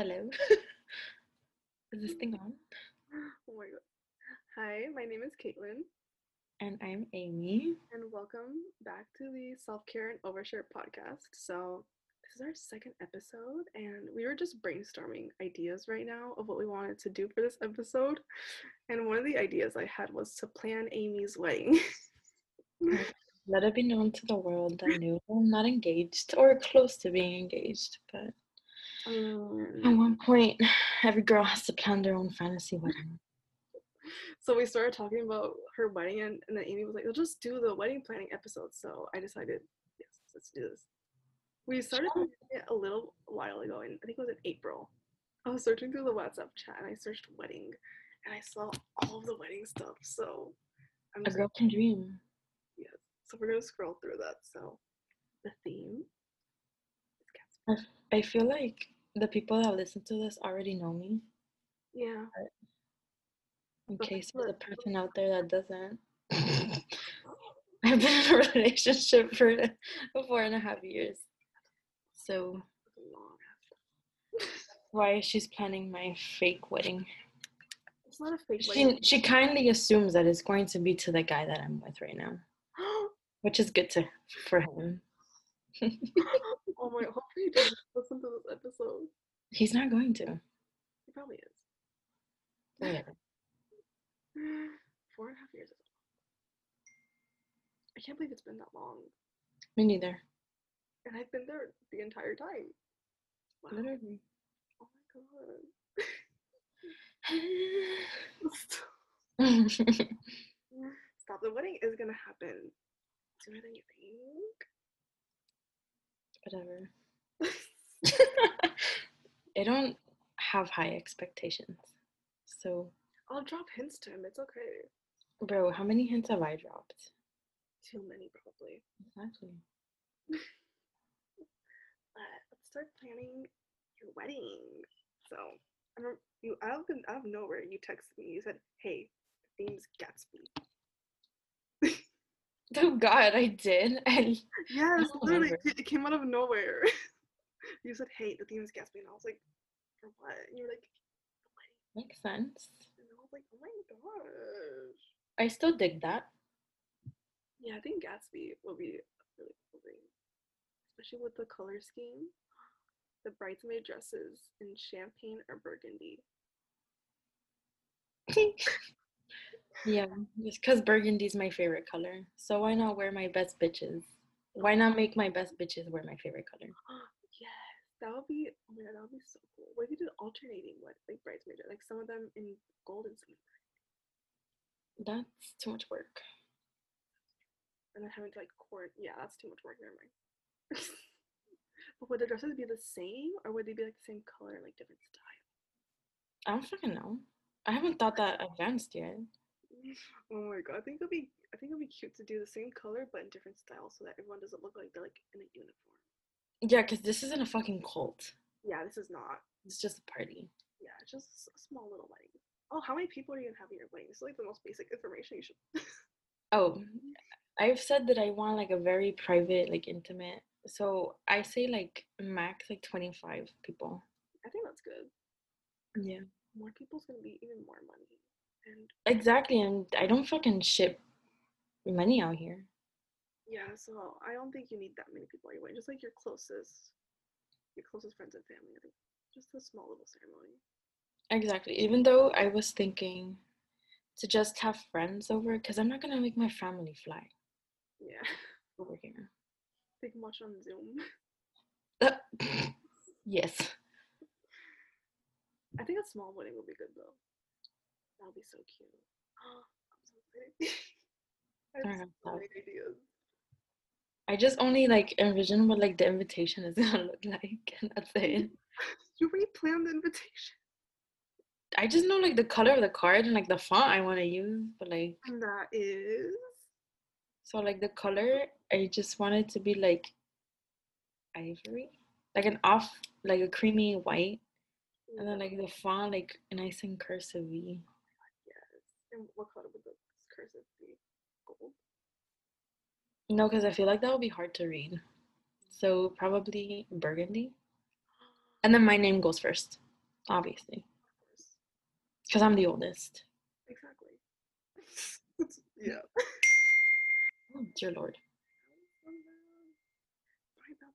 Hello. Is this thing on? Oh my god. Hi, my name is Caitlin, And I'm Amy. and welcome back to the Self Care and Overshare podcast. So, this is our second episode, and we were just brainstorming ideas right now of what we wanted to do for this episode. And one of the ideas I had was to plan Amy's wedding. Let it be known to the world that no, I'm not engaged or close to being engaged. But Um, at one point, every girl has to plan their own fantasy wedding. so, we started talking about her wedding, and, and then Amy was like, we'll just do the wedding planning episode. So, I decided, yes, let's do this. We started it a little while ago, and I think it was in April. I was searching through the WhatsApp chat and I searched wedding, and I saw all of the wedding stuff. So I'm A girl can dream. yes. So we're gonna scroll through that. So the theme is cats. I, f- I feel like the people that listen to this already know me. Yeah. In But case there's a person out there that doesn't. I've been in a relationship for four and a half years. So why she's planning my fake wedding? It's not a fake She wedding. she kindly assumes that it's going to be to the guy that I'm with right now, which is good to for him. oh my! Hopefully, he doesn't listen to this episode. He's not going to. He probably is. Whatever. Four and a half years. is a lot. I can't believe it's been that long, Me neither. and I've been there the entire time. Wow. Literally. Oh my god. Stop. The wedding is gonna happen sooner than you Whatever. I don't have high expectations. So, I'll drop hints to him. It's okay. bro, how many hints have I dropped? Too many, probably. Exactly. Let's start planning your wedding. So, I remember you out of, out of nowhere, you texted me. You said, "Hey, the theme's Gatsby." Oh God, I did. I Yes, literally, it came out of nowhere. you said, "Hey, the theme is Gatsby," and I was like, "For what?" And you were like, "The wedding," makes sense. and I was like, "Oh my gosh." I still dig that. Yeah, I think Gatsby will be a really cool thing, especially with the color scheme. The bridesmaid dresses in champagne or burgundy. Yeah, just because burgundy's my favorite color. So why not wear my best bitches? Why not make my best bitches wear my favorite color? yes, that would be. Oh my god, that would be so cool. What if you did alternating what like bridesmaid, dress, like some of them in gold and some, That's too much work. and then having to like court. Yeah, that's too much work. Never mind. but would the dresses be the same, or would they be like the same color, like different style? I don't fucking know. I haven't thought that advanced yet. Oh my god, I think it'd be I think it'd be cute to do the same color but in different styles so that everyone doesn't look like they're like in a uniform. Yeah, because this isn't a fucking cult. Yeah, this is not. It's just a party. Yeah, it's just a small little wedding. Oh, how many people are you gonna have at your wedding? This is like the most basic information you should. Oh, I've said that I want like a very private, like intimate. So I say like max like 25 people. I think that's good. Yeah. More people's gonna be even more money. And Exactly. And I don't fucking ship money out here. yeah, so I don't think you need that many people wedding. Just like your closest, your closest friends and family. I think just a small little ceremony. Exactly. Even though I was thinking to just have friends over, because I'm not gonna make my family fly Yeah, over here. they can watch on Zoom. yes. I think a small wedding would be good though. That would be so cute. I'm so. I have so many ideas. I just only like envision what like the invitation is gonna look like, and that's it. You already planned the invitation. I just know like the color of the card and like the font I want to use, but like And that is so like the color I just want it to be like ivory, like an off like a creamy white, and then like the font like nice and cursive. And what color would the cursive be? Gold. No, because I feel like that would be hard to read. So probably burgundy. And then my name goes first. obviously, because I'm the oldest. Exactly. yeah. Oh, dear Lord. Sorry about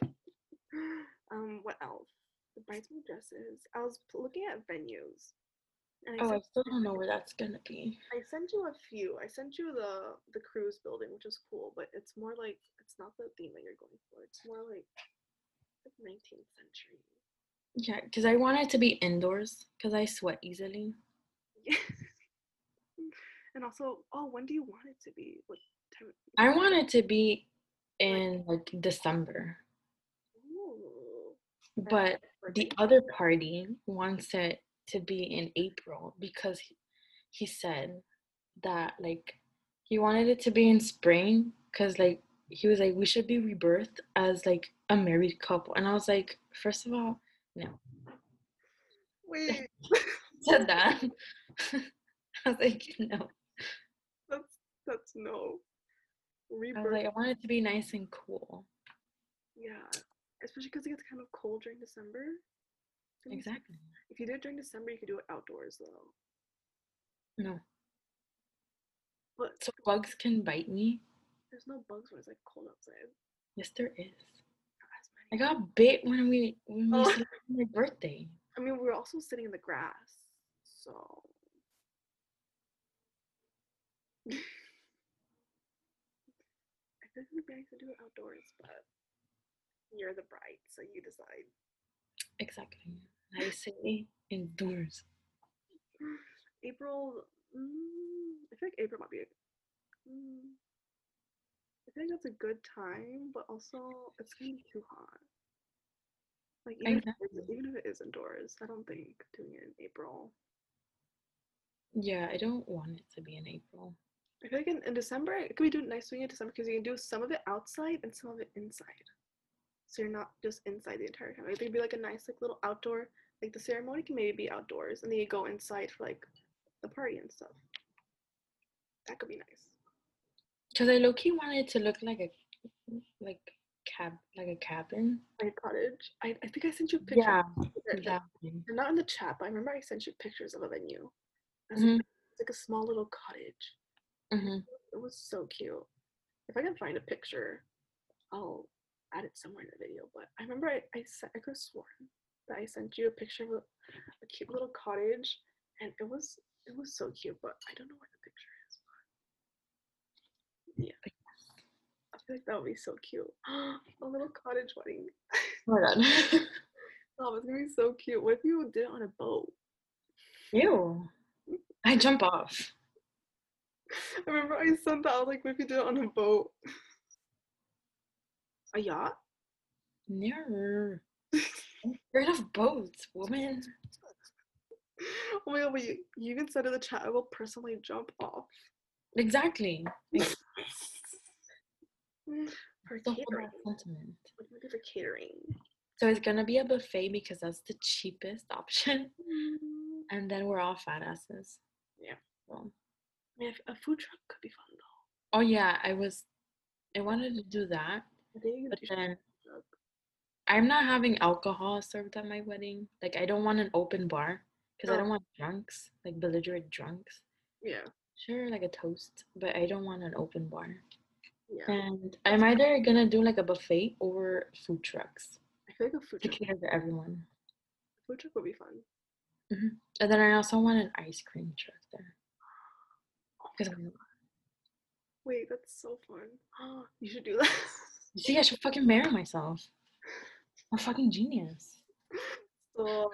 that. um, what else? The bridesmaid dresses. I was looking at venues, and I, Oh, I still don't know where that's gonna be. I sent you a few. I sent you the the cruise building, which is cool, but it's more like it's not the theme that you're going for. It's more like 19th century. Yeah, because I want it to be indoors because I sweat easily. and also, oh, when do you want it to be? What time? I want it to be in like December, Ooh, but the other party wants it to be in April because he, he said that like he wanted it to be in spring because like he was like we should be rebirthed as like a married couple. And I was like first of all no. Wait, said that. I was like no. That's that's no. rebirth I was like I want it to be nice and cool. Yeah, especially because it gets kind of cold during December. It's gonna be- exactly If you did it during December, you could do it outdoors though. no But so bugs can bite me there's no bugs when it's like cold outside. yes there is I got bit when we when we Oh. my birthday I mean, we were also sitting in the grass, so. I think it would be nice to do it outdoors, but you're the bride, so you decide. Exactly I say indoors April. Mm, I feel like April might be. A, mm, I feel like that's a good time, but also it's gonna be too hot. Like even if, it is, even if it is indoors, I don't think doing it in April. Yeah, I don't want it to be in April. I feel like in, in December it could be doing nice doing it in December because you can do some of it outside and some of it inside. So you're not just inside the entire time. Like there'd be like a nice like little outdoor like the ceremony can maybe be outdoors and then you go inside for like the party and stuff. That could be nice. Cause I low key wanted it to look like a like cab like a cabin. Like a cottage. I, I think I sent you pictures. Yeah, exactly. they're not in the chat, but I remember I sent you pictures of a venue. It's Mhm. like, it's like a small little cottage. Mm-hmm. It was so cute. If I can find a picture, I'll add it somewhere in the video. But I remember I I, sent, I could have sworn that I sent you a picture of a, a cute little cottage, and it was it was so cute. But I don't know where the picture is. But yeah, I feel like that would be so cute. a little cottage wedding. Oh my god. Oh, it's gonna be so cute. What if you did it on a boat? Ew. I jump off. I remember I sent that. I was like, what if you did it on a boat? A yacht? Never. I'm afraid of boats, woman. Oh my god, but you, you even said in the chat, I will personally jump off. Exactly. Like, For the catering. sentiment. What do for catering? So it's gonna be a buffet because that's the cheapest option, mm. and then we're all fat asses. Yeah. Well. I mean, a food truck could be fun though. Oh yeah, I was. I wanted to do that, I think you but then. I'm not having alcohol served at my wedding. Like I don't want an open bar because I Oh. don't want drunks, like belligerent drunks. Yeah, Sure, like a toast, but I don't want an open bar. yeah. And I'm either gonna do like a buffet or food trucks I feel like a food to truck, cater to everyone. food truck would be fun. Mm-hmm. And then I also want an ice cream truck there. Oh Because Wait, that's so fun. you should do that. see, I should fucking marry myself. I'm a fucking genius. so,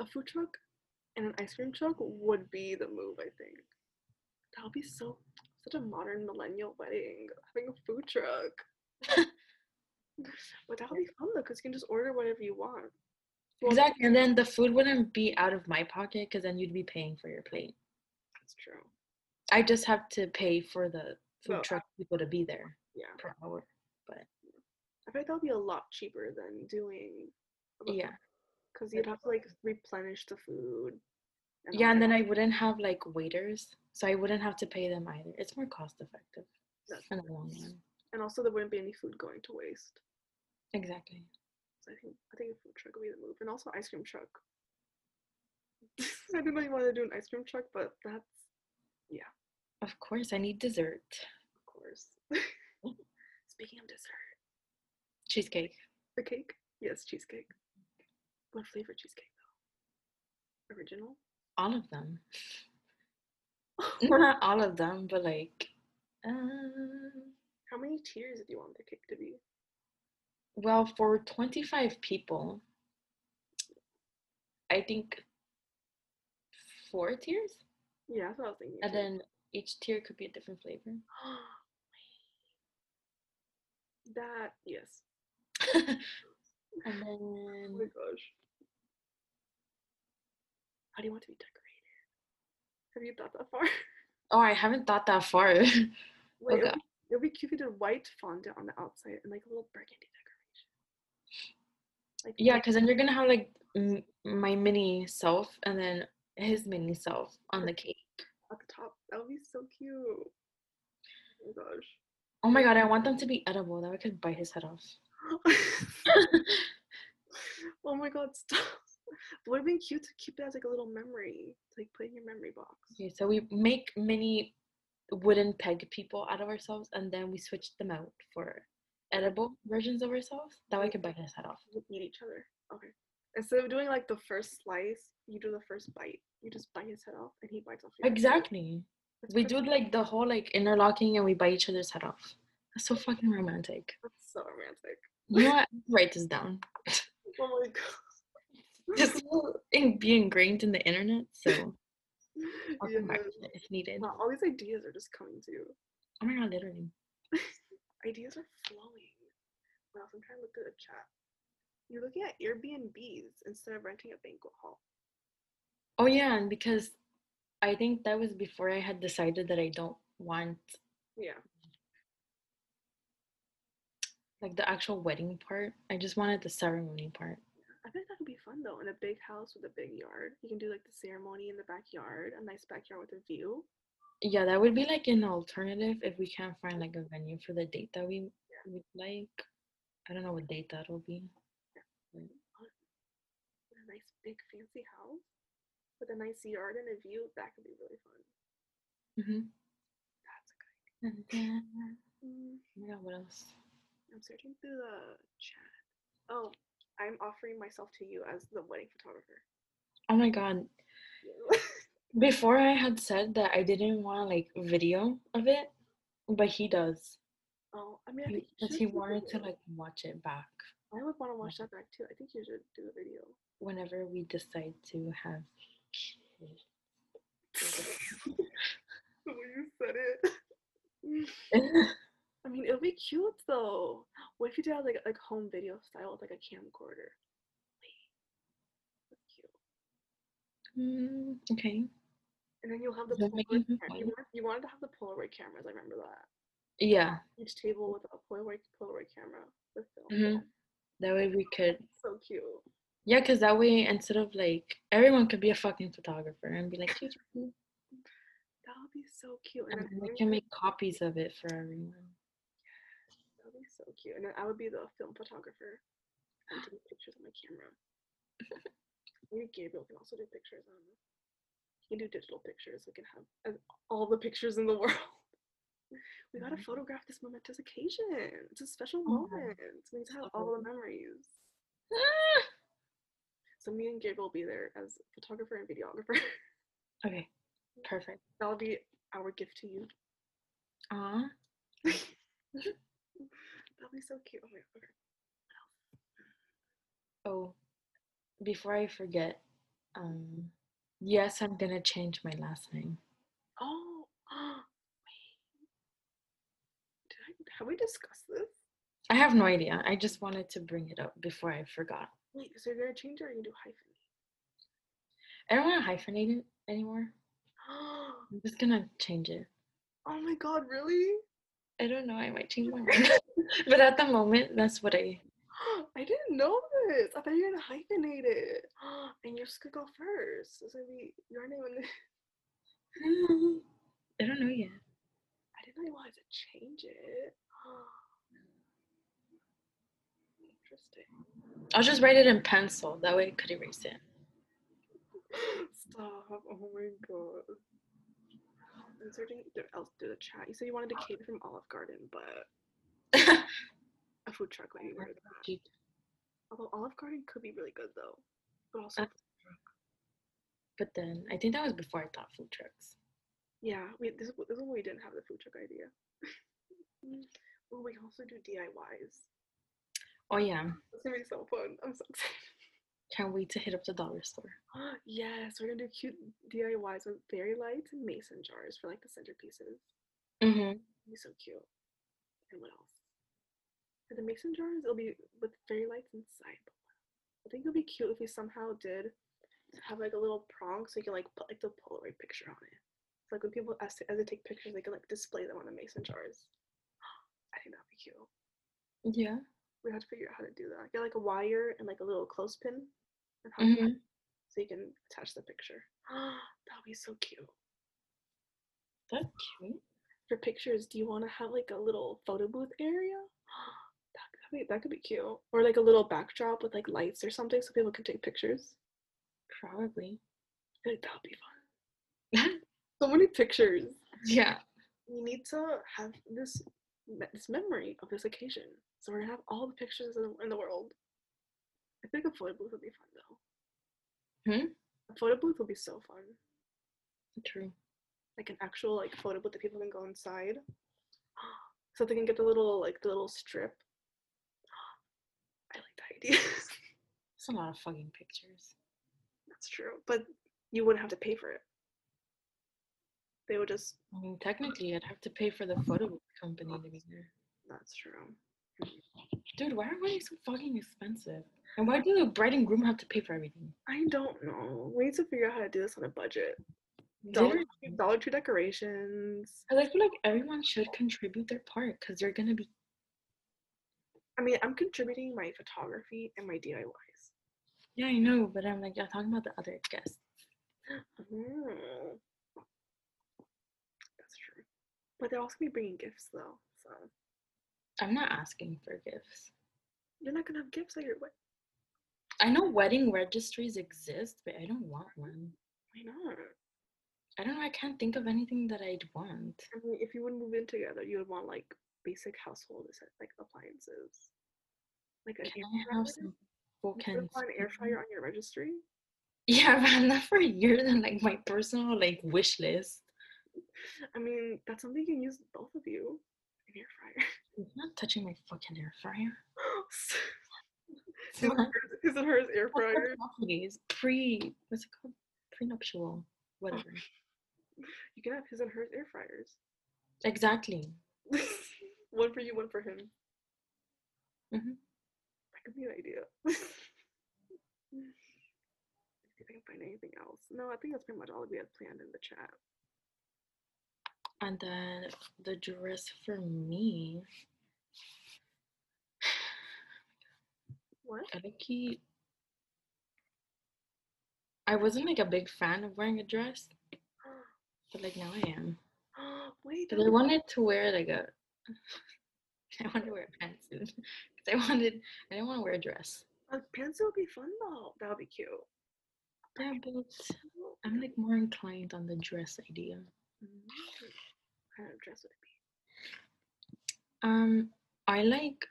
a food truck and an ice cream truck would be the move, I think. That would be so such a modern millennial wedding, having a food truck. but that would be fun though, because you can just order whatever you want. Well, Exactly. And then the food wouldn't be out of my pocket because then you'd be paying for your plate. That's true. I just have to pay for the food Well, truck people to be there Yeah. per hour. I think that would be a lot cheaper than doing. Yeah. Because you'd have to like replenish the food. Yeah, all and that. then I wouldn't have like waiters, so I wouldn't have to pay them either. It's more cost effective That's in the long run. and also there wouldn't be any food going to waste. Exactly. So I think I think a food truck would be the move, and also ice cream truck. I didn't know you wanted to do an ice cream truck, but that's yeah. Of course, I need dessert. of course. Speaking of dessert, Cheesecake. the cake. Yes, cheesecake. What flavor cheesecake though? Original. All of them. Not all of them, but like, um, How many tiers do you want the cake to be? well, for 25 people, I think four tiers. Yeah, that's what I was thinking. And then each tier could be a different flavor. that yes. and then Oh my gosh. How do you want to be decorated? Have you thought that far? oh, I haven't thought that far. Wait, Okay. it'll, be, it'll be cute if you did white fondant on the outside and like a little burgundy decoration. Like yeah, because then you're gonna have like m- my mini self and then his mini self on the cake. at the top. That would be so cute. Oh my gosh. Oh my god, I want them to be edible. That I could bite his head off. oh my god, stop. But would have been cute to keep it as like a little memory. To like put in your memory box. Okay, so we make mini wooden peg people out of ourselves and then we switch them out for edible versions of ourselves. That way I could bite his head off. We'll eat each other. Okay. Instead of doing like the first slice, you do the first bite. You just bite his head off and he bites off your head. Exactly. We do like the whole like interlocking and we bite each other's head off. That's so fucking romantic. That's so romantic. You know what? Write this down. Oh my god. This will in- be ingrained in the internet, so I'll come back to it if needed. Wow, all these ideas are just coming to you. Oh my god, literally. Ideas are flowing. Wow, I'm trying to look at the chat. You're looking at Airbnbs instead of renting a banquet hall. Oh yeah, and because I think that was before I had decided that I don't want Yeah. like the actual wedding part. I just wanted the ceremony part. I think that would be fun though. In a big house with a big yard. You can do like the ceremony in the backyard, a nice backyard with a view. Yeah, that would be like an alternative if we can't find like a venue for the date that we would like. I don't know what date that'll be. but- In a nice big fancy house with a nice yard and a view. That could be really fun. Mhm. That's a good And then, Mm, oh my god, what else? I'm searching through the chat. Oh, I'm offering myself to you as the wedding photographer. Oh my god. Before I had said that I didn't want like video of it, but he does. oh, I mean, I Because should he wanted to like watch it back I would want to watch that back too. I think you should do a video. whenever we decide to have. The way you said it. I mean, it'll be cute though. What if you did have, like like home video style with like a camcorder? Wait, cute. Mm, okay. And then you'll have the Does that make you Polaroid camera. You, wanted, you wanted to have the Polaroid cameras. I remember that. Yeah, Each table with a Polaroid Polaroid camera with film. Mhm. that way we could. So cute. Yeah, because that way instead of like everyone could be a fucking photographer and be like, That would be so cute. And and then then we can make copies of it for everyone. that would be so cute. And then I would be the film photographer and take pictures on my camera. Maybe Gabriel can also do pictures on. He can do digital pictures. We can have uh, all the pictures in the world. We gotta photograph this momentous occasion. It's a special Oh moment. We need to have all the memories. So me and Gabe will be there as photographer and videographer. okay, perfect. That'll be our gift to you. Aw. That'll be so cute. Oh my god. Okay. Oh, before I forget, um, yes, I'm gonna change my last name. Oh, wait. Did I, have we discussed this? I have no idea. I just wanted to bring it up before I forgot. Wait, so you're gonna change it or you do hyphenate? I don't want to hyphenate it anymore. I'm just gonna change it. oh my god, really? I don't know. I might change my mind, but at the moment, that's what I. I didn't know this. I thought you were gonna hyphenate it. And you're just gonna go first. It's gonna be your name and I don't know yet. I didn't know you wanted to change it. Interesting. I'll just write it in pencil. That way I could erase it. Stop. Oh my god. Inserting else through the chat. You said you wanted a cake from Olive Garden, but a food truck might be better than that. Although Olive Garden could be really good though. But also, Uh, but then I think that was before I thought food trucks. yeah, we this, this is when we didn't have the food truck idea. oh, we can also do DIYs. Oh yeah. It's gonna be so fun. I'm so excited. Can't wait to hit up the dollar store. yes, we're gonna do cute DIYs with fairy lights and mason jars for like the centerpieces. Mm-hmm. It'll be so cute. And what else? For the mason jars, it'll be with fairy lights inside. I think it'll be cute if we somehow did have like a little prong so you can like put like the Polaroid picture on it. So like when people as, as they take pictures, they can like display them on the mason jars. I think that'd be cute. Yeah. We have to figure out how to do that. Get like a wire and like a little clothespin, and Mm-hmm. so you can attach the picture. that'd be so cute. That's cute. For pictures, do you want to have like a little photo booth area? That could be that could be cute, or like a little backdrop with like lights or something, so people can take pictures. Probably. I like that would be fun. so many pictures. yeah. We need to have this this memory of this occasion. So we're gonna have all the pictures in the, in the world. I think a photo booth would be fun though. Hmm? A photo booth would be so fun. True. Like an actual like photo booth that people can go inside. So they can get the little like the little strip. I like that idea. It's a lot of fucking pictures. That's true. But you wouldn't have to pay for it. They would just I mean, technically, I'd have to pay for the photo booth company to be there. that's true. Dude, why are weddings so fucking expensive? And why do the bride and groom have to pay for everything? I don't know. We need to figure out how to do this on a budget. Dollar. Tree- Dollar Tree decorations. I feel like everyone should contribute their part because they're gonna be. I mean, I'm contributing my photography and my DIYs. Yeah, I know, but I'm like, I'm talking about the other guests. Mm. That's true. But they're also gonna be bringing gifts though, so I'm not asking for gifts. you're not gonna have gifts at your wedding. I know wedding registries exist, but I don't want one. Why not? I don't know. I can't think of anything that I'd want. I mean, if you would move in together, you would want like basic household like appliances, like an Can air I have some full You would want an air fryer on your registry. Yeah, I've had that for years and like my personal like wish list. I mean, that's something you can use both of you. An air fryer. Not touching my fucking air fryer. his, and hers, his and hers air fryer. Properties pre what's it called? Prenuptial, whatever. You can have his and hers air fryers. Exactly. one for you, one for him. Mhm. That could be an idea. See if I can find anything else. No, I think that's pretty much all we had planned in the chat. And then the dress for me, What? I think he. I wasn't like a big fan of wearing a dress, but like now I am. Wait, Because I wanted to wear like a. I wanted to wear a pantsuit. Because I wanted. I didn't want to wear a dress. a pantsuit would be fun though. That would be cute. Yeah, but I'm like more inclined on the dress idea. Mm, What kind of dress would it be? Um, I like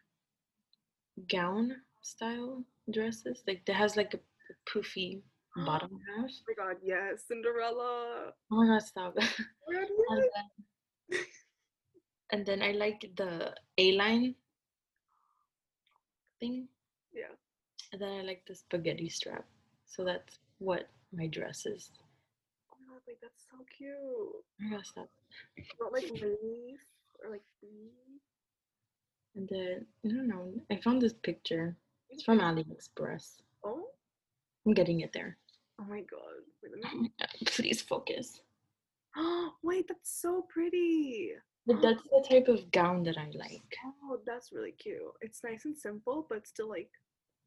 gown style dresses. Like that has like a poofy bottom half. Oh my god, yes, Cinderella. Oh my god, stop. And, then, and then I like the A line thing. Yeah. And then I like the spaghetti strap. So that's what my dress is. Wait, that's so cute. Oh my god, stop. Not like leaf or like bead. And then I don't know. I found this picture. It's from mm-hmm. AliExpress. Oh, I'm getting it there. oh my god. Wait, let Oh my god, please focus. Oh, wait, that's so pretty. But that's the type of gown that I like. Oh, that's really cute. It's nice and simple, but still like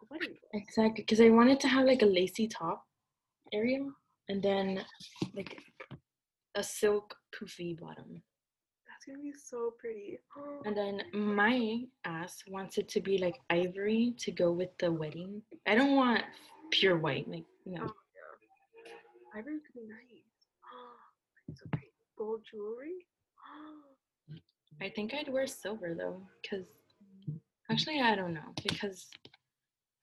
a wedding. Exactly, because I wanted to have like a lacy top area and then like a silk poofy bottom. That's gonna be so pretty. Oh, and then my ass wants it to be like ivory to go with the wedding. I don't want pure white, like no. Oh, yeah. Ivory could be nice. so pretty. Gold jewelry. I think I'd wear silver though, because actually I don't know because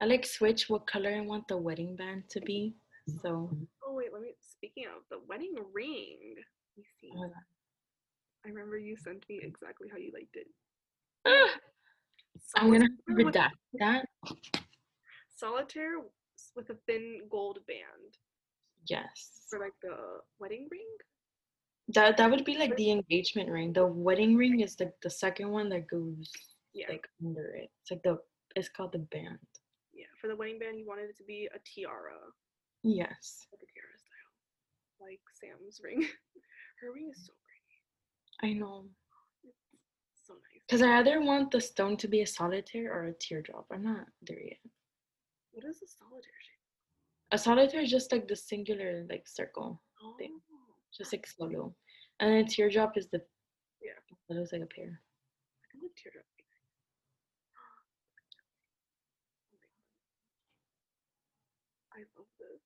I like switch what color I want the wedding band to be. So Oh wait, let me. Speaking of the wedding ring, let me see. oh. I remember you sent me exactly how you liked it. Ah, I'm gonna redact that. solitaire with a thin gold band Yes. for like the wedding ring. That that would be like the engagement ring. The wedding ring is like the second one that goes Yeah, like under it. It's like the it's called the band. yeah. For the wedding band, you wanted it to be a tiara, Yes. like a tiara like Sam's ring. Her ring is so pretty, I know. It's so nice. Because I either want the stone to be a solitaire or a teardrop. I'm not there yet. What is a solitaire shape? A solitaire is just like the singular like circle. Oh, thing. Just like solo. And then a teardrop is the Yeah. It looks like a pear. I think the teardrop. would be nice. I love this.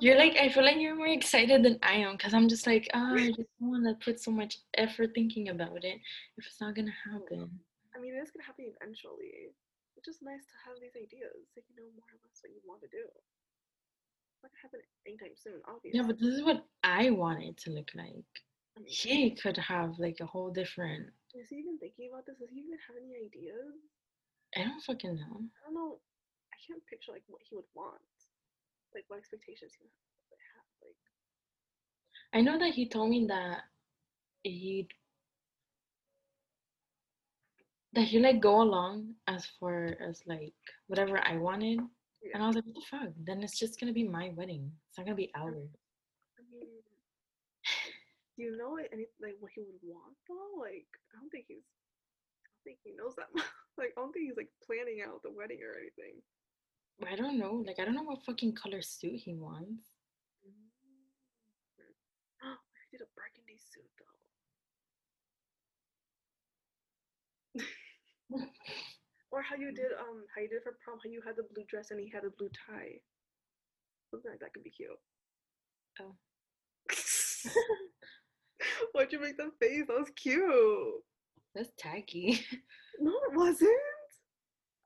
You're like I feel like you're more excited than I am because I'm just like, oh, I just don't want to put so much effort thinking about it if it's not gonna happen. I mean, it's gonna happen eventually. It's just nice to have these ideas so you know more or less what you want to do. It's not gonna happen anytime soon, obviously. Yeah, but this is what I want it to look like. I mean, He could have like a whole different. is he even thinking about this? Does he even have any ideas? I don't fucking know. I don't know. I can't picture like what he would want, like what expectations he would have. Like, I know that he told me that he that he like go along as far as like whatever I wanted, and. I was like, what the fuck? Then it's just gonna be my wedding. It's not gonna be ours. I mean, do you know any like what he would want though? Like, I don't think he's. I don't think he knows that much. Like, I don't think he's like planning out the wedding or anything. I don't know. Like I don't know what fucking color suit he wants. Oh, he did a burgundy suit though. or how you did um how you did for prom, how you had the blue dress and he had a blue tie. Something like that could be cute. Oh. Why'd you make that face? That was cute. That's tacky. No, it wasn't.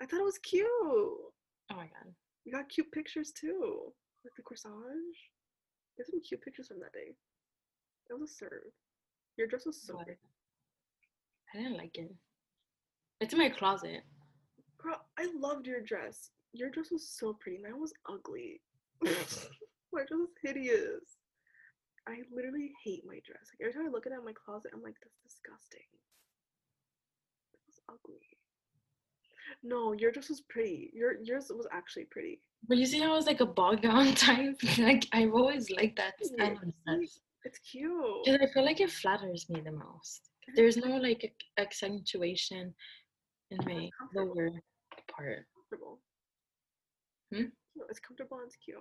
I thought it was cute. Oh my god. You got cute pictures too. Like the corsage. There's some cute pictures from that day. That was a serve. Your dress was so pretty. I didn't like it. It's in my closet. Girl, I loved your dress. Your dress was so pretty. Mine was ugly. my dress was hideous. I literally hate my dress. Like every time I look at it in my closet, I'm like, that's disgusting. It was ugly. No, your dress was pretty. Your yours was actually pretty. But you see how it's like a ball gown type? like I've always liked that style of dress. It's cute. Because I feel like it flatters me the most. There's no like ac- accentuation in my lower part. comfortable. Hmm? It's comfortable and it's cute.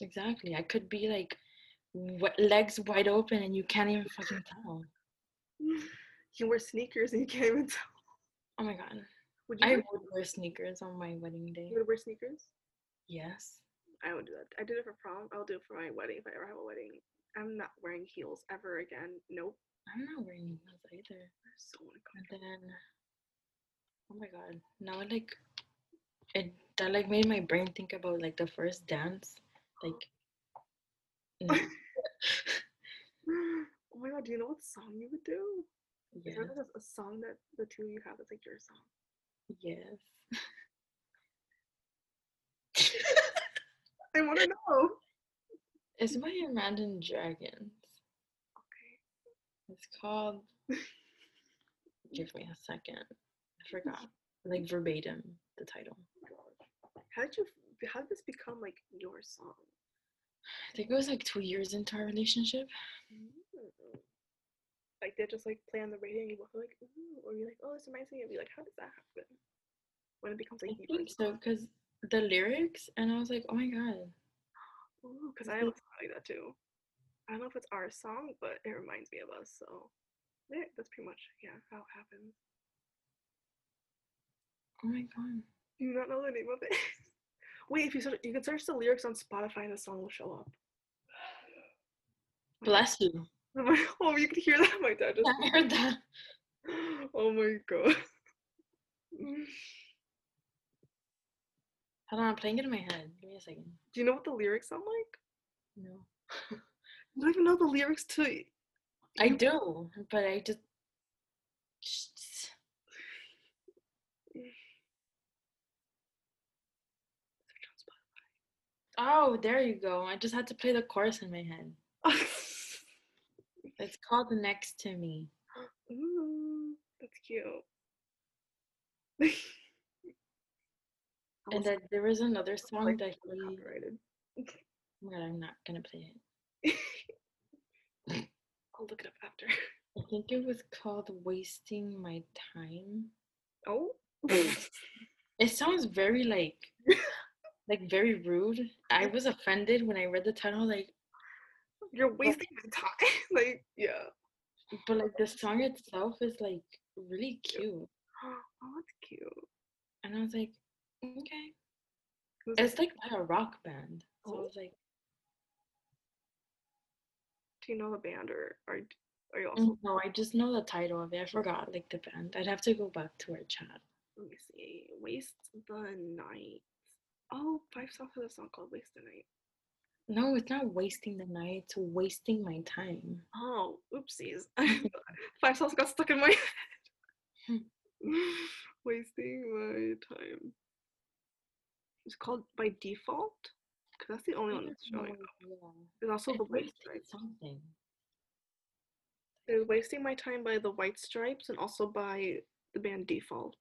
Exactly. I could be like w- legs wide open and you can't even fucking tell. You wear sneakers and you can't even tell. Oh my god. Would you, I wear, would wear sneakers on my wedding day. you would wear sneakers? Yes. I would do that. I did it for prom. I'll do it for my wedding if I ever have a wedding. I'm not wearing heels ever again. Nope. I'm not wearing heels either. So And uncomfortable. then, oh my god, now it like, it that like made my brain think about like the first dance, like. no, oh my god, do you know what song you would do? Is yeah, there like a, a song that the two of you have that's like your song? Yes. I want to know. It's by Imagine Dragons. Okay. It's called. Give me a second. I forgot. Like verbatim the title. How did you? How did this become like your song? I think it was like two years into our relationship. Mm. Like they just like play on the radio and you are like, ooh, or you're like, oh, this reminds me of you. Like, how does that happen? When it becomes I like your think so because the lyrics, and I was like, oh my god. Because I song like that too. I don't know if it's our song, but it reminds me of us. So it. That's pretty much yeah how it happens. Oh my god. You Do you not know the name of it? Wait, if you search, you can search the lyrics on Spotify and the song will show up. Bless you. oh, you can hear that. My dad just. I heard that. Oh my god. Hold on, I'm playing it in my head. Give me a second. Do you know what the lyrics sound like? No. You don't even know the lyrics to. I you- do, but I just. just- Oh, there you go. I just had to play the chorus in my head. It's called Next to Me. Ooh, that's cute. And then there was another song like that he. copyrighted. God, I'm not gonna play it. I'll look it up after. I think it was called Wasting My Time. Oh. It sounds very like like very rude. I was offended when I read the title, like You're wasting my time. like, yeah. but like the song itself is like really cute. Oh, that's cute. And I was like, okay. It's like by a rock band. So I Oh. was like, Do you know the band or are are you also "Mm, no, I just know the title of it. I forgot like the band. I'd have to go back to our chat. let me see. Waste the night. Oh, Five Sauce has a song called Waste the Night. No, it's not wasting the night, it's wasting my time. Oh, oopsies. Five Sauce got stuck in my hmm. head. Wasting my time. It's called by Default? Because that's the only one that's showing up. Yeah. There's also It's the White Stripes. something. There's Wasting My Time by the White Stripes and also by the band Default.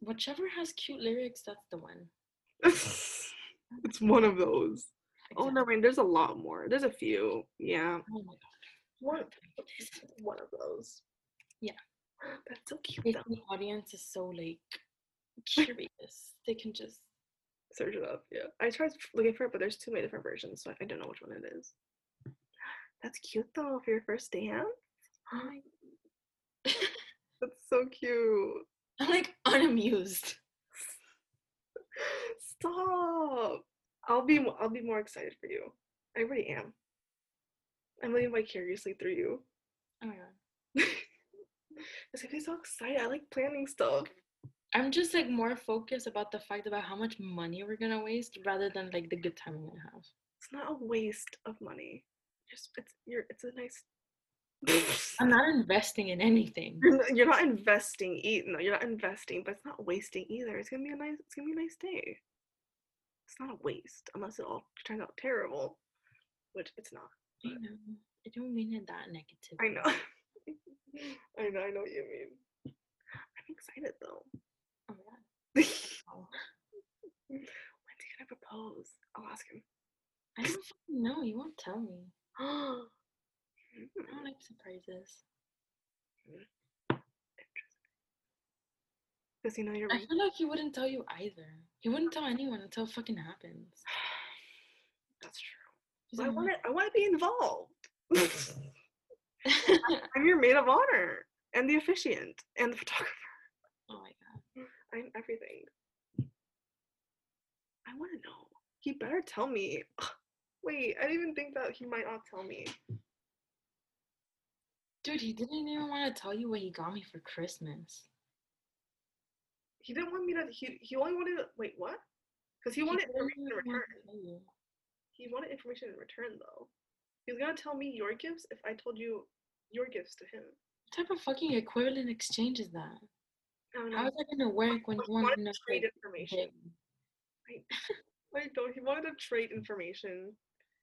Whichever has cute lyrics, that's the one. it's one of those. Oh, no, never mind. There's a lot more. There's a few. Yeah. Oh my god. One, one of those. Yeah. That's so cute If the audience is so like curious, they can just Search it up. Yeah. I tried looking for it, but there's too many different versions, so I don't know which one it is. That's cute though for your first dance. That's so cute. I'm like unamused. Stop. I'll be I'll be more excited for you. I already am. I'm living vicariously through you. Oh my god. It's gonna be so excited. I like planning stuff. I'm just like more focused about the fact about how much money we're gonna waste rather than like the good time we're gonna have. It's not a waste of money. Just it's you're it's a nice. I'm not investing in anything. You're not, you're not investing. Eat no, you're not investing, but it's not wasting either. It's gonna be a nice. It's gonna be a nice day. It's not a waste unless it all turns out terrible, which it's not. I know. I don't mean it that negative. I know. I know. I know what you mean. I'm excited though. Oh my god. When's he gonna propose? I'll ask him. I don't know. You won't tell me. I Hmm, don't like surprises. Interesting. Does he know you're? I feel like he wouldn't tell you either. He wouldn't tell anyone until it fucking happens. That's true. I want to. I want to be involved. I'm your maid of honor and the officiant and the photographer. oh my god. I'm everything. I want to know. He better tell me. Wait, I didn't even think that he might not tell me. Dude, he didn't even want to tell you what he got me for Christmas. He didn't want me to. He he only wanted. To, wait, what? Because he wanted didn't information in return. to tell you. He wanted information in return, though. He was gonna tell me your gifts if I told you your gifts to him. What type of fucking equivalent exchange is that? I don't. How is that gonna work when He you want wanted to trade information. Like, though he wanted to trade information,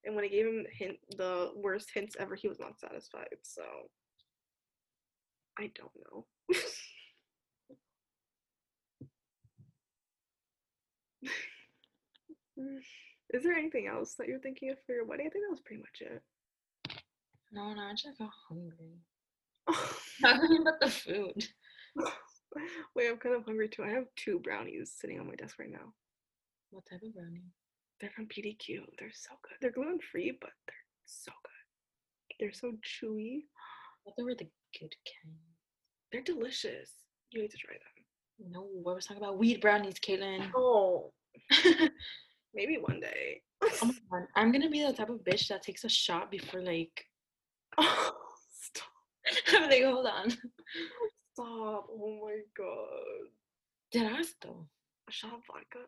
and when I gave him hint, the worst hints ever, he was not satisfied. So I don't know. Is there anything else that you're thinking of for your wedding? I think that was pretty much it. No, no, I just got hungry. Talking about the food. Wait, I'm kind of hungry too. I have two brownies sitting on my desk right now. What type of brownie? They're from PDQ. They're so good. They're gluten free, but they're so good. They're so chewy. I thought they were the good kind. They're delicious. You need to try them. No, I was talking about weed brownies, Caitlin. Oh, oh maybe one day. Oh my god, I'm gonna be the type of bitch that takes a shot before like. oh, stop. I'm like, hold on. Stop. Oh my god. Did I though? A shot of vodka?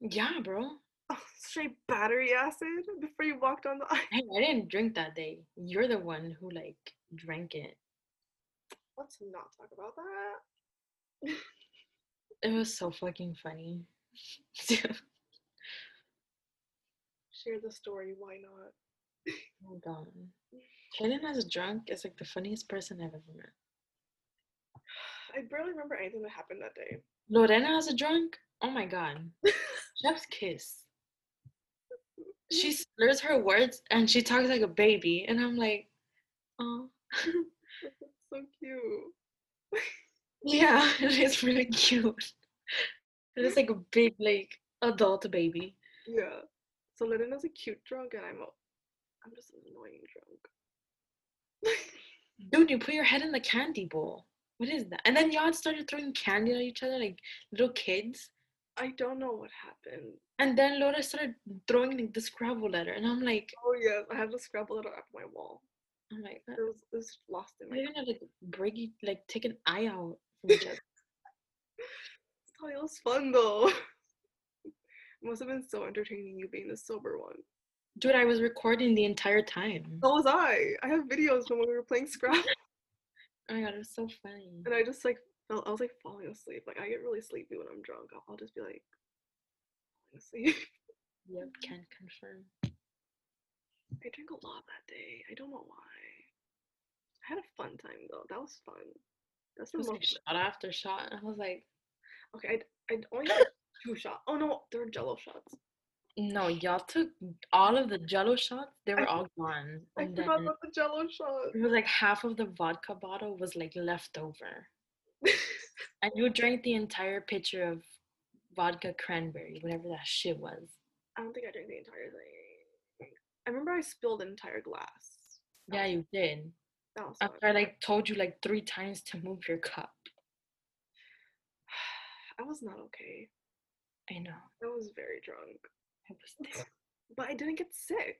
Yeah, bro. Oh, straight battery acid before you walked on the ice. Hey, I didn't drink that day. You're the one who like drank it. Let's not talk about that. It was so fucking funny. Share the story. Why not? Oh, Hold on. Kaden as a drunk is like the funniest person I've ever met. I barely remember anything that happened that day. Lorena as a drunk? Oh my god. Chef's kiss. She slurs her words and she talks like a baby, and I'm like, oh, so cute. Yeah, it is really cute. It is like a big, like adult baby. Yeah. So Lena's a cute drunk, and I'm a, I'm just an annoying drunk. Dude, you put your head in the candy bowl. What is that? And then y'all started throwing candy at each other like little kids. I don't know what happened. And then Laura started throwing like the Scrabble letter, and I'm like, Oh yes, I have the Scrabble letter up my wall. I'm like, It was, it was lost in my. we're gonna like break like take an eye out from each other. It was fun though. it must have been so entertaining you being the sober one. Dude, I was recording the entire time. So was I. I have videos from when we were playing Scrabble, Oh my god, it was so funny. and I just like felt I was like falling asleep. Like I get really sleepy when I'm drunk. I'll, I'll just be like falling asleep. Yep, can confirm. I drank a lot that day. I don't know why. I had a fun time though. That was fun. That's the like most. shot after shot. I was like, Okay, I I only had two shots. Oh no, there were Jello shots. no, y'all took all of the jello shots, they were for- all gone. I And forgot about the Jello shots. it was like half of the vodka bottle was like left over. And you drank the entire pitcher of vodka cranberry, whatever that shit was. I don't think I drank the entire thing. I remember I spilled an entire glass. Yeah, you did. Was. After I like told you like three times to move your cup. I was not okay. I know. I was very drunk, I was there. but I didn't get sick.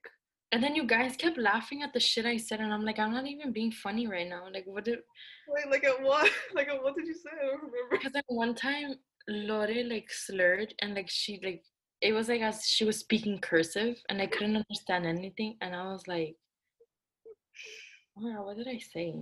And then you guys kept laughing at the shit I said, and I'm like, I'm not even being funny right now. Like, what did? Wait, like at what? Like at what did you say? I don't remember. Because like one time, Lore like slurred, and like she like it was like as she was speaking cursive, and I couldn't understand anything, and I was like, God, what did I say?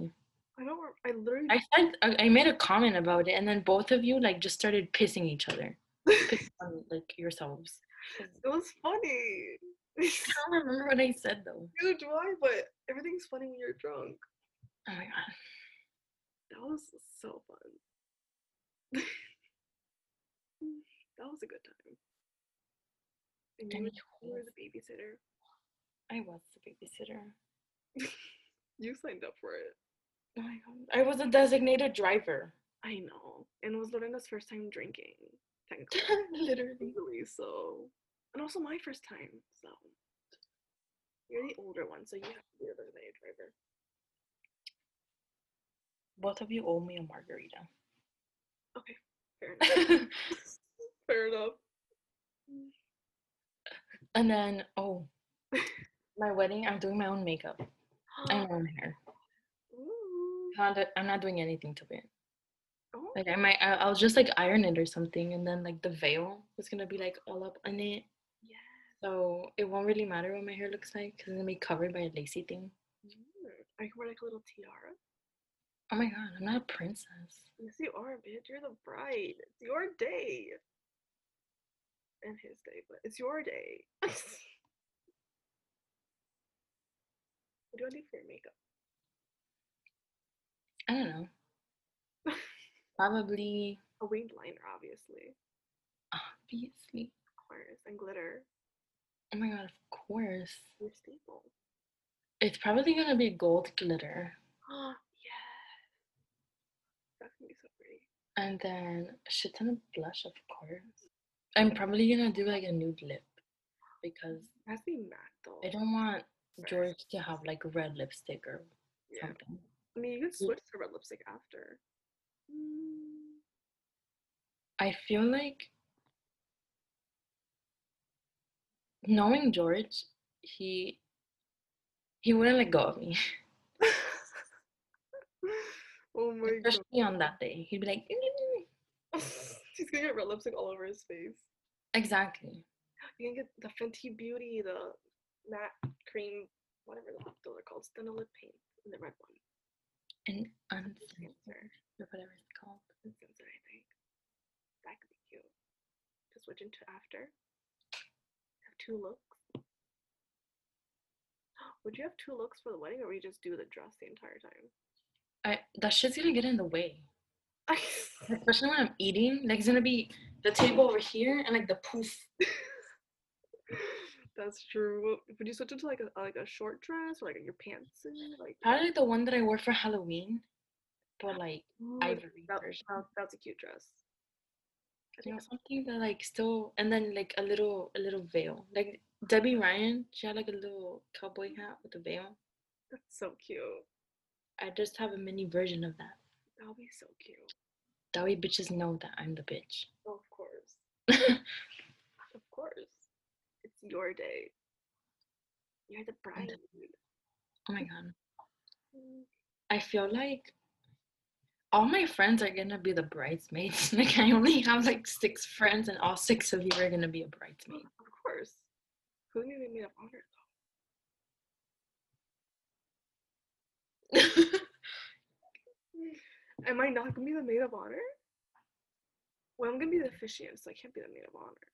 I don't. I literally. I said I I made a comment about it, and then both of you like just started pissing each other, pissing on like yourselves. it was funny. I don't remember what I said though. Neither do I. But everything's funny when you're drunk. Oh my god. That was so fun. that was a good time. And you were the babysitter. I was the babysitter. You signed up for it. Oh my god. I was a designated driver. I know. And it was Lorena's first time drinking, technically. Literally. legally, so. And also my first time, so. You're the older one, so you have to be the designated driver. Both of you owe me a margarita. Okay, fair enough. fair enough. and then, oh, my wedding, I'm doing my own makeup my own hair. Ooh. I'm not, doing anything to it. Oh, Like I might, I- I'll just like iron it or something, and then like the veil is gonna be like all up on it, yeah. so it won't really matter what my hair looks like because it's gonna be covered by a lacy thing. Mm. I can wear like a little tiara. Oh my god, I'm not a princess. Yes, you are, bitch. You're the bride. It's your day. And his day, but it's your day. what do I do for your makeup? I don't know. Probably, A winged liner, obviously. obviously. Of course. And glitter. Oh my god, of course. Your staple. It's probably gonna be gold glitter, Oh, yes. That's gonna be so pretty. and then shit ton of blush, of course. I'm probably gonna do like a nude lip because to be matte though. I don't want. George to have like red lipstick or Yeah. something. I mean, you could switch to red lipstick after. Mm, I feel like knowing George, he he wouldn't let go of me. oh my god. Especially on that day. He'd be like, He's gonna get red lipstick all over his face. exactly. You can get the Fenty Beauty, the matte cream, whatever the fuck those are called, lip paint, and the red one. And Uncensored. or whatever it's called. Uncensored, I think. That could be cute. To switch into after. Have two looks. Would you have two looks for the wedding, or would you just do the dress the entire time? I that shit's gonna get in the way. Especially when I'm eating. Like it's gonna be the table over here and like the poof. That's true. Well, Would you switch into like a uh, like a short dress or like your pants like? Probably like the one that I wore for Halloween. But like Ooh, ivory that, version. that- that's a cute dress. I you know, something that like still and then like a little a little veil. Like Debby Ryan, she had like a little cowboy hat with a veil. that's so cute. I just have a mini version of that. That'll be so cute. That way bitches know that I'm the bitch. Oh, of course, of course. Your day. You're the bride. oh my god. I feel like all my friends are gonna be the bridesmaids. Like I only have like six friends, and all six of you are gonna be a bridesmaid. Of course. Who's gonna be maid of honor though? Am I not gonna be the maid of honor? Well, I'm gonna be the officiant, so I can't be the maid of honor.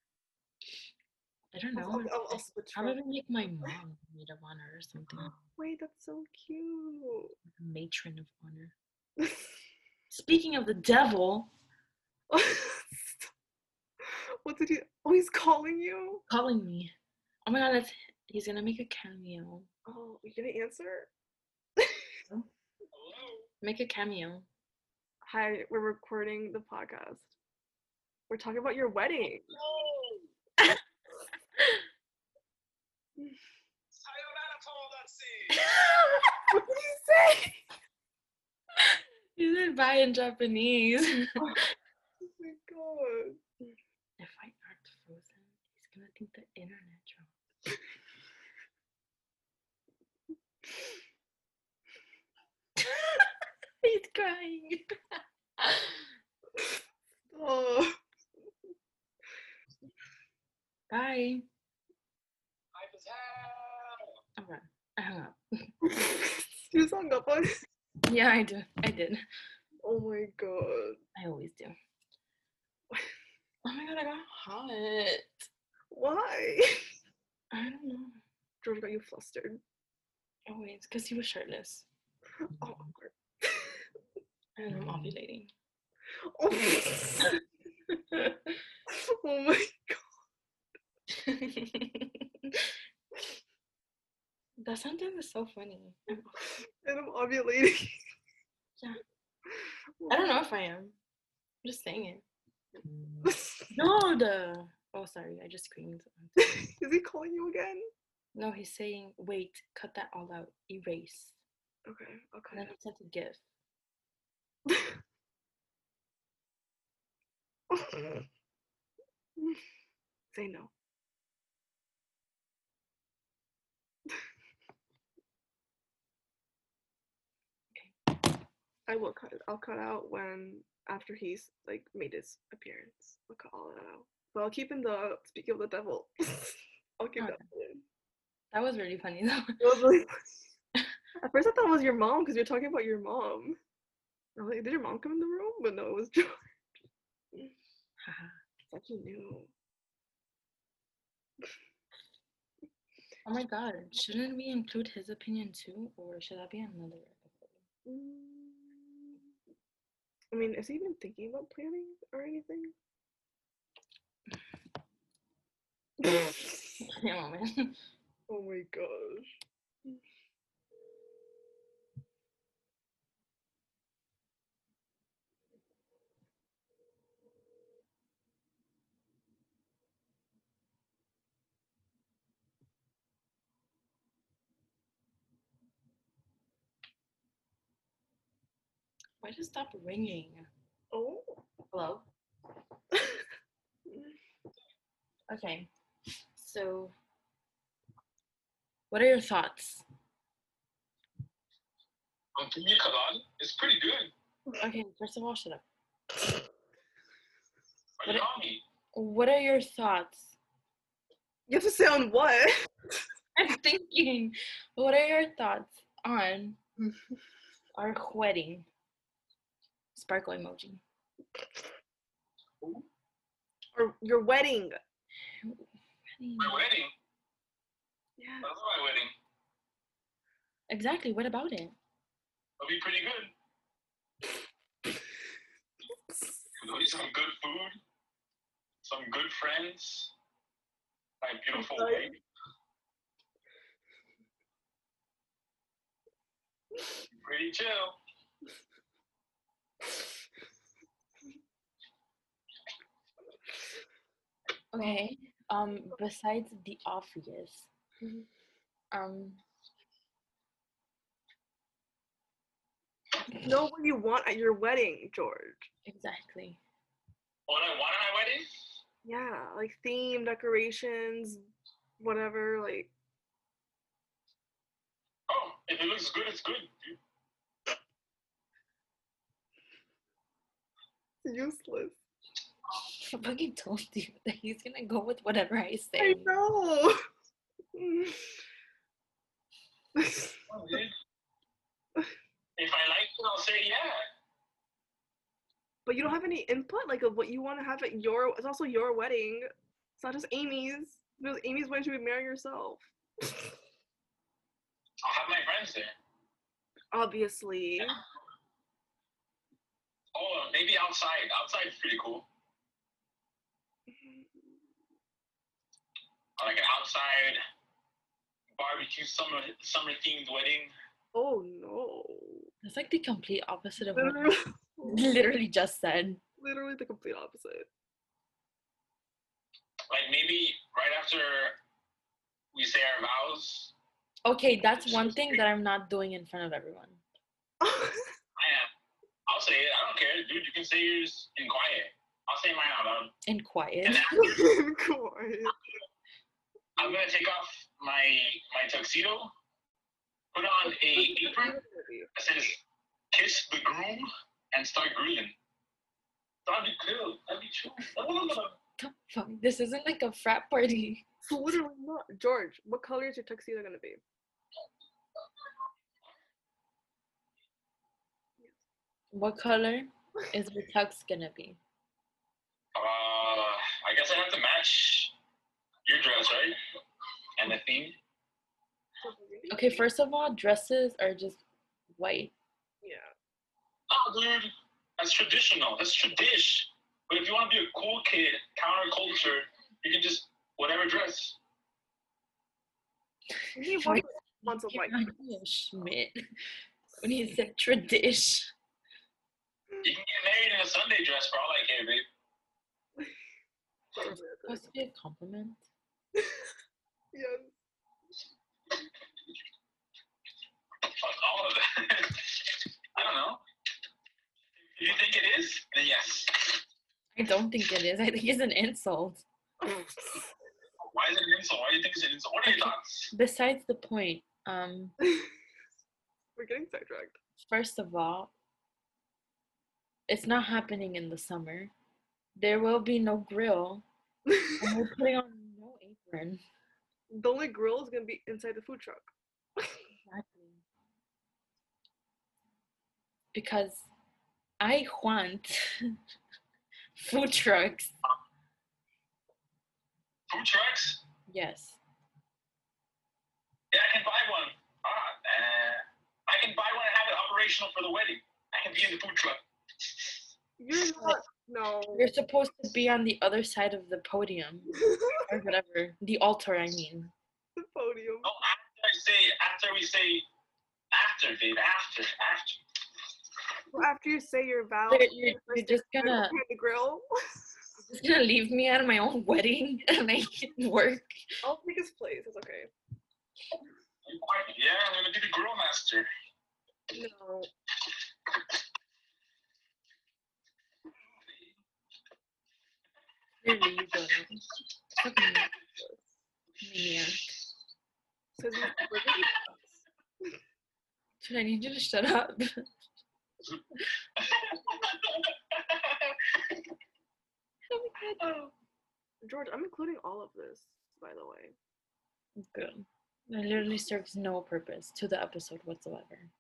I don't know. I'll- I'll- I'll switch from- probably make my mom maid of honor or something. Wait, that's so cute. Matron of honor. Speaking of the devil what did he? Oh, he's calling you. calling me. Oh my god, that's, he's gonna make a cameo. Oh, you gonna answer? Oh. Make a cameo. Hi, we're recording the podcast. We're talking about your wedding. Oh, what did you say? He said bye in Japanese. Oh my god. if I act frozen, he's gonna think the internet dropped. he's crying. Oh. Bye. Okay, I hung up. you just hung up on it. Yeah, I do. I did. Oh my god. I always do. Oh my god, I got hot. Why? I don't know. George got you flustered. Oh wait, because he was shirtless. Oh, awkward. And I'm ovulating. Oh. oh my god. that sentence is so funny. And I'm ovulating. Yeah. I don't know if I am. I'm just saying it. No, the. Oh, sorry. I just screamed. Is he calling you again? No, he's saying, wait, cut that all out. Erase. Okay, I'll And then he sent a gif. Say no. I will cut it. I'll cut out when after he's like made his appearance. I'll cut all that out. But I'll keep in the speaking of the devil. I'll keep Okay. that in. That was really funny though. It was really funny. At first I thought it was your mom because you're talking about your mom. I was like, did your mom come in the room? But no, it was George. Like he knew. oh my god. Shouldn't we include his opinion too? Or should that be another episode? Mm, I mean, is he even thinking about planning or anything? man. oh my gosh. Why does it stop ringing? Oh. Hello. Okay. So, what are your thoughts? Um, pina colada is pretty good. Okay, first of all, shut up. What you on me? What are your thoughts? You have to say on what? I'm thinking. What are your thoughts on our wedding? Sparkle emoji. or your wedding. My wedding. Yeah. I love my wedding. Exactly. What about it? It'll be pretty good. There'll be some good food, some good friends, my beautiful Okay. wife. Pretty chill. Okay. Um. Besides the obvious. Mhm. Um. Know what you want at your wedding, George. Exactly. What I want at my wedding? Yeah, like theme, decorations, whatever. Like, Oh, if it looks good, it's good. dude. Useless. I fucking told you that he's gonna go with whatever I say. I know. Oh, dude. If I like it, I'll say yeah. but you don't have any input, like of what you want to have at your. It's also your wedding. It's not just Amy's. Because Amy's wedding, you would marry yourself. I'll have my friends there. Obviously. Oh, maybe outside. Outside's pretty cool. Like an outside barbecue summer summer themed wedding. Oh no. That's like the complete opposite of what I Literally, literally just said. literally the complete opposite. Like maybe right after we say our vows. Okay, that's one thing that I'm not doing in front of everyone. I am. I'll say it. I don't care, dude. You can say yours in quiet. I'll say mine out loud. In quiet. And after, Quiet. I'm gonna take off my my tuxedo, put on a apron that says "Kiss the groom" and start grilling. That'd be cool. That'd be true. The fuck? This isn't like a frat party. It's literally not. George, what color is your tuxedo gonna be? What color is the tux gonna be? Uh, I guess I have to match your dress, right? And the theme. Okay, first of all, dresses are just white. Yeah. Oh, dude, that's traditional. That's tradish. But if you want to be a cool kid, counterculture, you can just whatever dress. He wants, wants a white. not being Schmidt when he said tradish. You can get married in a Sunday dress for all I care, babe. Supposed to be a compliment. yes. Fuck all of that. I don't know. If you think it is, then yes. I don't think it is. I think it's an insult. Why is it an insult? Why do you think it's an insult? What are your thoughts? Besides the point, um, We're getting sidetracked. first of all, it's not happening in the summer. There will be no grill, and we're putting on no apron. the only grill is gonna be inside the food truck. Exactly. Because I want food trucks. Food trucks? Yes. Yeah, I can buy one. Ah, uh, I can buy one and have it operational for the wedding. I can be in the food truck. You're not. No. You're supposed to be on the other side of the podium or whatever. The altar, I mean. the podium. No, after I say, after we say, after, babe, after, after. Well, After you say your vows, You're, you're, you're just you're gonna the grill. just gonna leave me at my own wedding and I can work. I'll take his place. It's okay. Yeah, I'm gonna be the grill master. No. Clearly, you don't know. Fucking maniac. Says he's working with Dude, I need you to shut up. oh my god. us. George, I'm including all of this, by the way. Good. It literally serves no purpose to the episode whatsoever.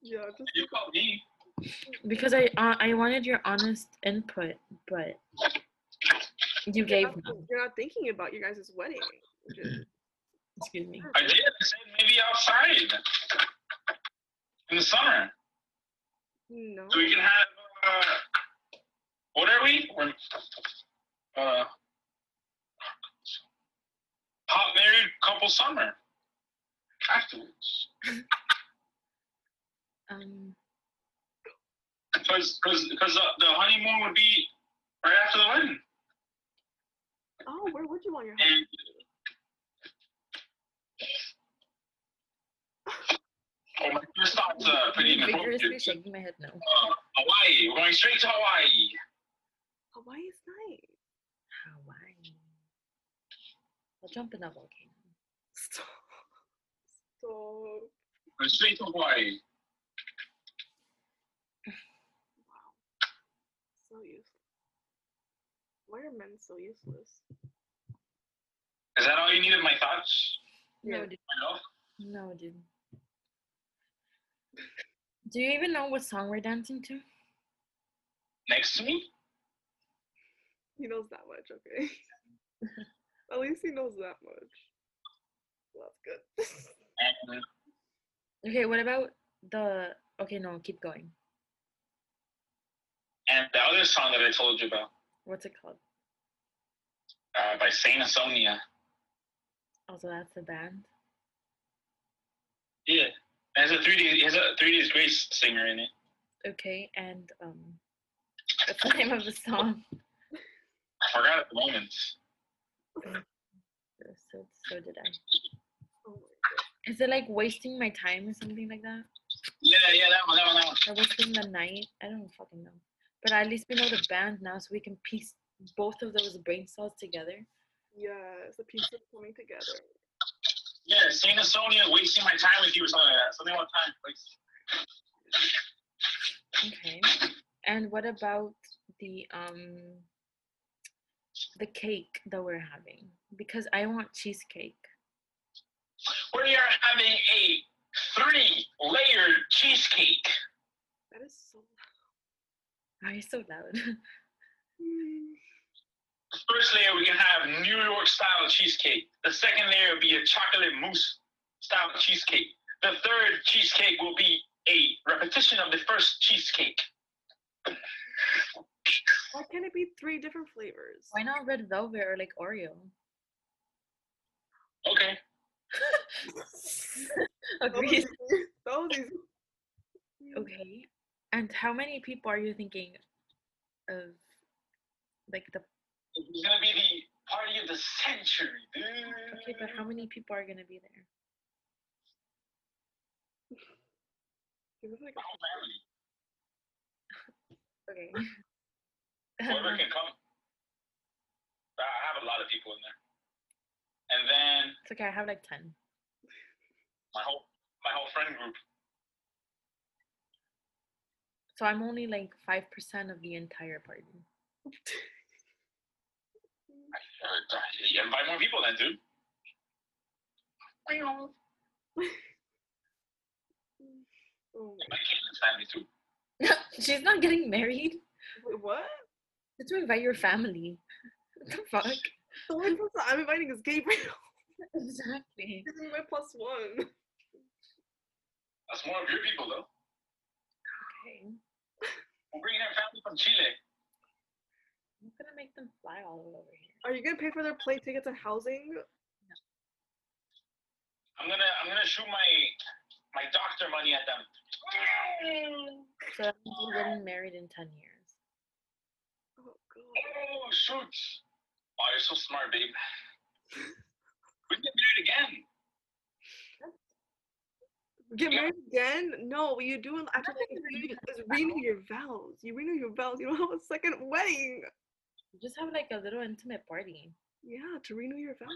Yeah, just You call me. Because I uh, I wanted your honest input, but you you're gave not, none. you're not thinking about your guys' wedding. which Excuse me. I did. I said maybe outside in the summer, No. so we can have. Uh, what are we? We're uh, hot married couple summer afterwards. Um, Because because because the, the honeymoon would be right after the wedding. Oh, where would you want your And oh, my first thoughts uh, pretty inappropriate. vigorously shaking my head no. Uh, Hawaii. We're going straight to Hawaii. Hawaii is nice. Hawaii. I'll jump in a volcano. Stop. Stop. Going straight to Hawaii. Wow. So useless. Why are men so useless? Is that all you needed? My thoughts. No, Yeah. dude. No, dude. Do you even know what song we're dancing to? Next to me? He knows that much, okay? At least he knows that much. Well, that's good. And Okay, what about the? Okay, no, keep going. and the other song that I told you about What's it called? uh, by Saint Asonia. Also, that's the band. Yeah. It has a three D. It has a three Days Grace singer in it. Okay, and um, what's the name of the song? I forgot at the moment. So, so did I. oh. Is it like wasting my time or something like that? Yeah, yeah, that one, that one, that one. Or wasting the night? I don't fucking know. But at least we know the band now, so we can piece both of those brain cells together. Yes, the pieces coming together. Yeah, Saint Asonia, wasting my time with you or something like that. Something about time. Like, Okay. And what about the um the cake that we're having? Because I want cheesecake. we are having a three-layered cheesecake. That is so Why are you so loud? The first layer we can have New York style cheesecake. The second layer will be a chocolate mousse style cheesecake. The third cheesecake will be a repetition of the first cheesecake. Why can't it be three different flavors? Why not red velvet or like Oreo? Okay. That was Agreed. easy. That was easy. Okay. And how many people are you thinking of like the It's gonna be the party of the century, dude. okay, but how many people are gonna be there? Like My whole family. Okay. Whoever can come. I have a lot of people in there. And then it's okay, I have like ten. my whole my whole friend group. So I'm only like five percent of the entire party. You invite more people then, dude. oh my- My Caitlin's family too. She's not getting married. Wait, what? Just to invite your family. What the fuck? The only person I'm inviting is Gabriel. Exactly. He's my plus one. That's more of your people though. Okay. I'm bringing her family from Chile. I'm gonna make them fly all the way over here. Are you gonna pay for their plane tickets and housing? No. I'm gonna I'm gonna shoot my my doctor money at them. So that means we're getting married in ten years. Oh god. Oh shoot! Oh, you're so smart, babe. We can get married again. Get Yeah. married again? No, what you do after that is renew, renew is renew your vows. You renew your vows. You don't have a second wedding. Just have like a little intimate party. Yeah, to renew your vows.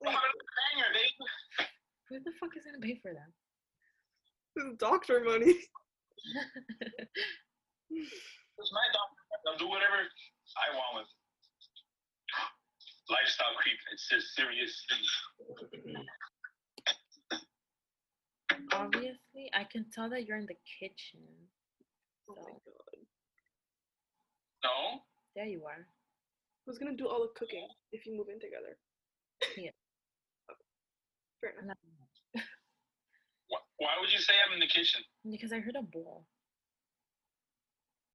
We're having a banger, babe. Who the fuck is gonna pay for that? This doctor money. It's my dog. I'll do whatever I want with. Lifestyle creep. It's a serious. Obviously, I can tell that you're in the kitchen. Oh my god. No? there you are. Who's gonna do all the cooking if you move in together? Yeah. Fair enough. Not- Why, why would you say I'm in the kitchen? Because I heard a bowl.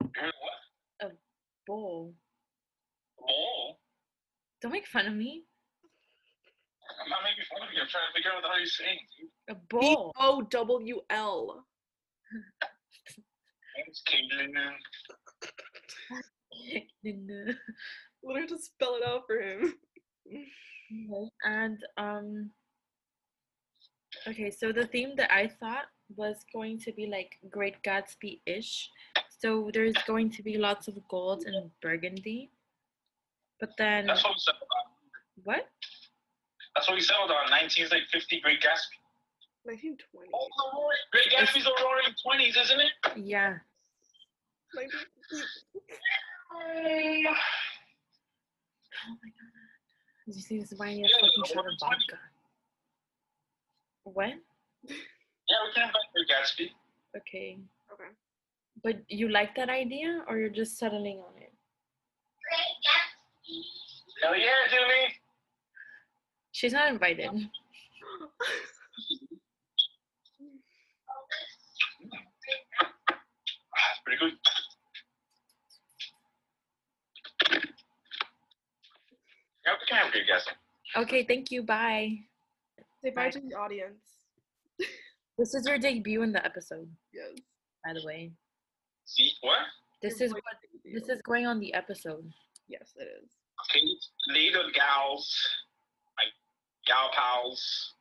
You heard what? A bowl. Bowl? Don't make fun of me. I'm not making fun of you. I'm trying to figure out what the hell you're saying, dude. A B bowl. O W L. Thanks, Caitlin. Literally just spell it out for him. Okay. and um okay so the theme that i thought was going to be like great gatsby-ish so there's going to be lots of gold and burgundy but then That's what we settled on. what That's what we settled on. 19's like 50 Great Gatsby. 1920. Oh, oh, oh the roaring, Great Gatsby's the roaring 20s, isn't it? yeah 19 oh my god did you see this buying a Yeah, fucking the shot of vodka what Yeah, we can invite Great Gatsby. okay Okay. but you like that idea or you're just settling on it Great Gatsby. Hell yeah, Julie. she's not invited Ah, pretty good. Yeah, we can have Great Gatsby. okay thank you bye Say bye Bye. to the audience. this is your debut in the episode Yes. by the way See, what? This Your is voice what is this is going on the episode. Yes, it is. Okay, little gals, my gal pals.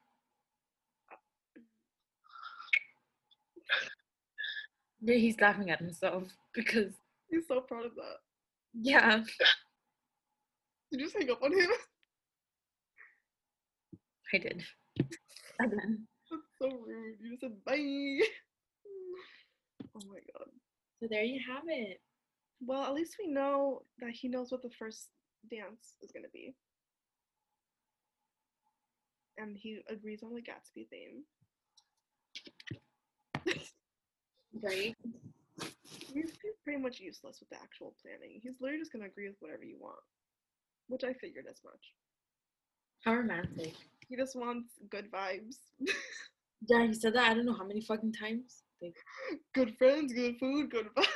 Yeah, he's laughing at himself because He's so proud of that. yeah, Did you just hang up on him? I did. Again. That's so rude. You just said bye. Oh my god. So there you have it. Well, at least we know that he knows what the first dance is going to be. And he agrees on the Gatsby theme. Right? He's, pretty much useless with the actual planning. He's literally just to agree with whatever you want. Which I figured as much. How romantic. He just wants good vibes. Yeah, he said that I don't know how many fucking times. Like, good friends, good food, good vibes.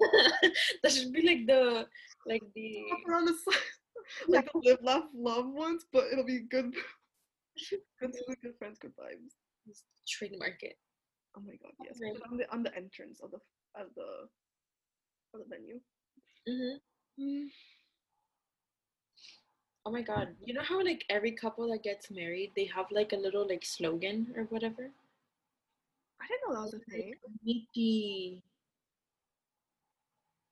that should be like the like the on the side. Like the live, laugh, love ones, but it'll be good. Good food, good friends, good vibes. trademark it. Oh my god, yes. Right. On the on the entrance of the of the of the venue. hmm Oh my god. You know how like every couple that gets married, they have like a little like slogan or whatever? I didn't know that was a thing. The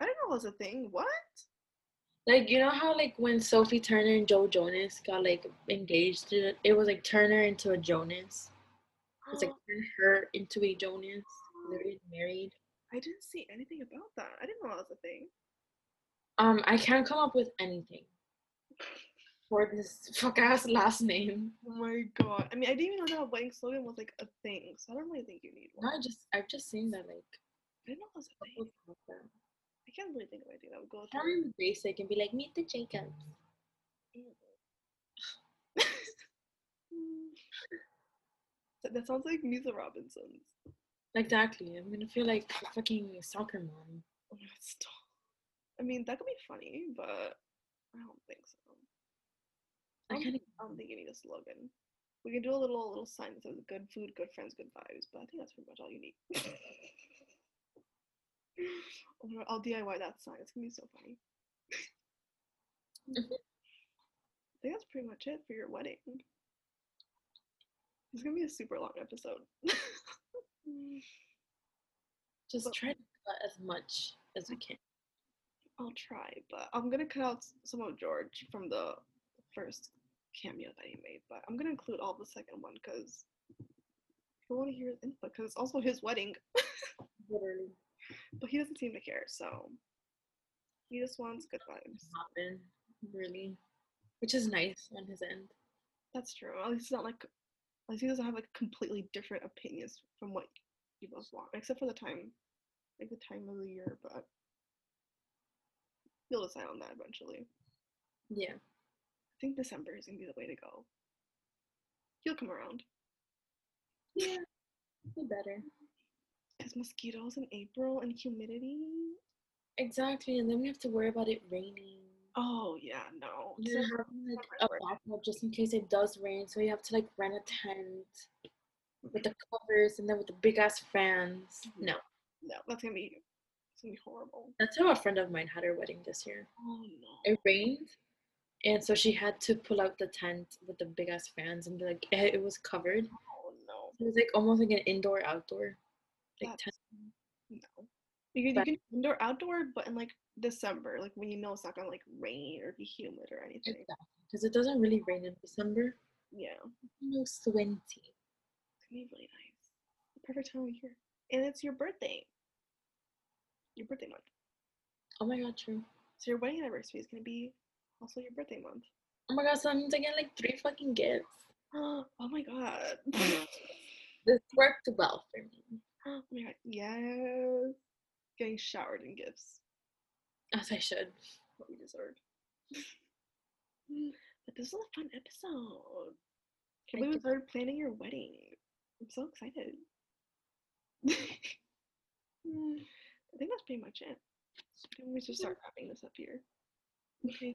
I didn't know that was a thing. What? Like you know how like when Sophie Turner and Joe Jonas got like engaged, it, it was like Turner into a Jonas. It was like her into a Jonas. They're getting married. I didn't see anything about that. I didn't know that was a thing. Um, I can't come up with anything for this fuck ass last name. Oh my god. I mean, I didn't even know that a wedding slogan was like a thing, so I don't really think you need one. No. I just I've just seen that like I didn't know that was a thing. couples have them. I can't really think of anything that would go them basic and be like meet the Jacobs. that, that sounds like Meet the Robinsons. Exactly. I'm gonna feel like a fucking soccer mom. Oh my god, stop. I mean, that could be funny, but I don't think so. I I don't, kinda- I don't think you need a slogan. We can do a little little sign that says "Good food, good friends, good vibes," but I think that's pretty much all you need. Oh God, I'll DIY that sign. It's gonna be so funny. I think that's pretty much it for your wedding. It's gonna be a super long episode. Mm. Just But- try to cut as much as we mm. can. I'll try, but I'm gonna cut out some of George from the first cameo that he made. But I'm gonna include all the second one because I want to hear his input because it's also his wedding. Literally. but he doesn't seem to care, so he just wants good vibes. Happen. Really. Which is nice on his end. That's true. At least it's not like, he doesn't have like completely different opinions from what you both want, except for the time, like the time of the year. But you'll decide on that eventually. Yeah. I think December is gonna be the way to go. He'll come around Yeah. Be better. because mosquitoes in April and humidity. Exactly. And then we have to worry about it raining. Oh yeah, no. You're December- like a backup just in case it does rain. So you have to like rent a tent with the mm-hmm. covers and then with the big ass fans. Mm-hmm. No. No, that's gonna be, it's gonna be horrible. That's how a friend of mine had her wedding this year. Oh no. It rained. And so she had to pull out the tent with the big ass fans and be like it, it was covered. Oh no. It was like almost like an indoor outdoor like That's- tent. You can, you can indoor outdoor, but in like December, like when you know it's not gonna like rain or be humid or anything. Because it doesn't really rain in December. Yeah. No squinty. It's gonna be really nice. The perfect time of year. And it's your birthday. Your birthday month. Oh my god, true. So your wedding anniversary is gonna be also your birthday month. Oh my god, so that means I get like three fucking gifts. oh my god. This worked well for me. oh my god. Yes. Getting showered in gifts. As I should. What we deserve. but this was a fun episode. Thank we you. started planning your wedding. I'm so excited. I think that's pretty much it. Think we should start wrapping this up here. Okay.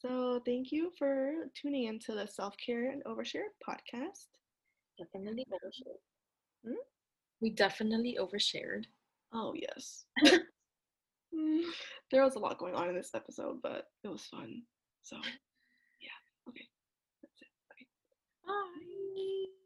So thank you for tuning into the Self Care and Overshare podcast. Definitely overshared. Hmm? We definitely overshared. Oh yes. Mm, there was a lot going on in this episode, but it was fun. So yeah. Okay. That's it. Okay. Bye.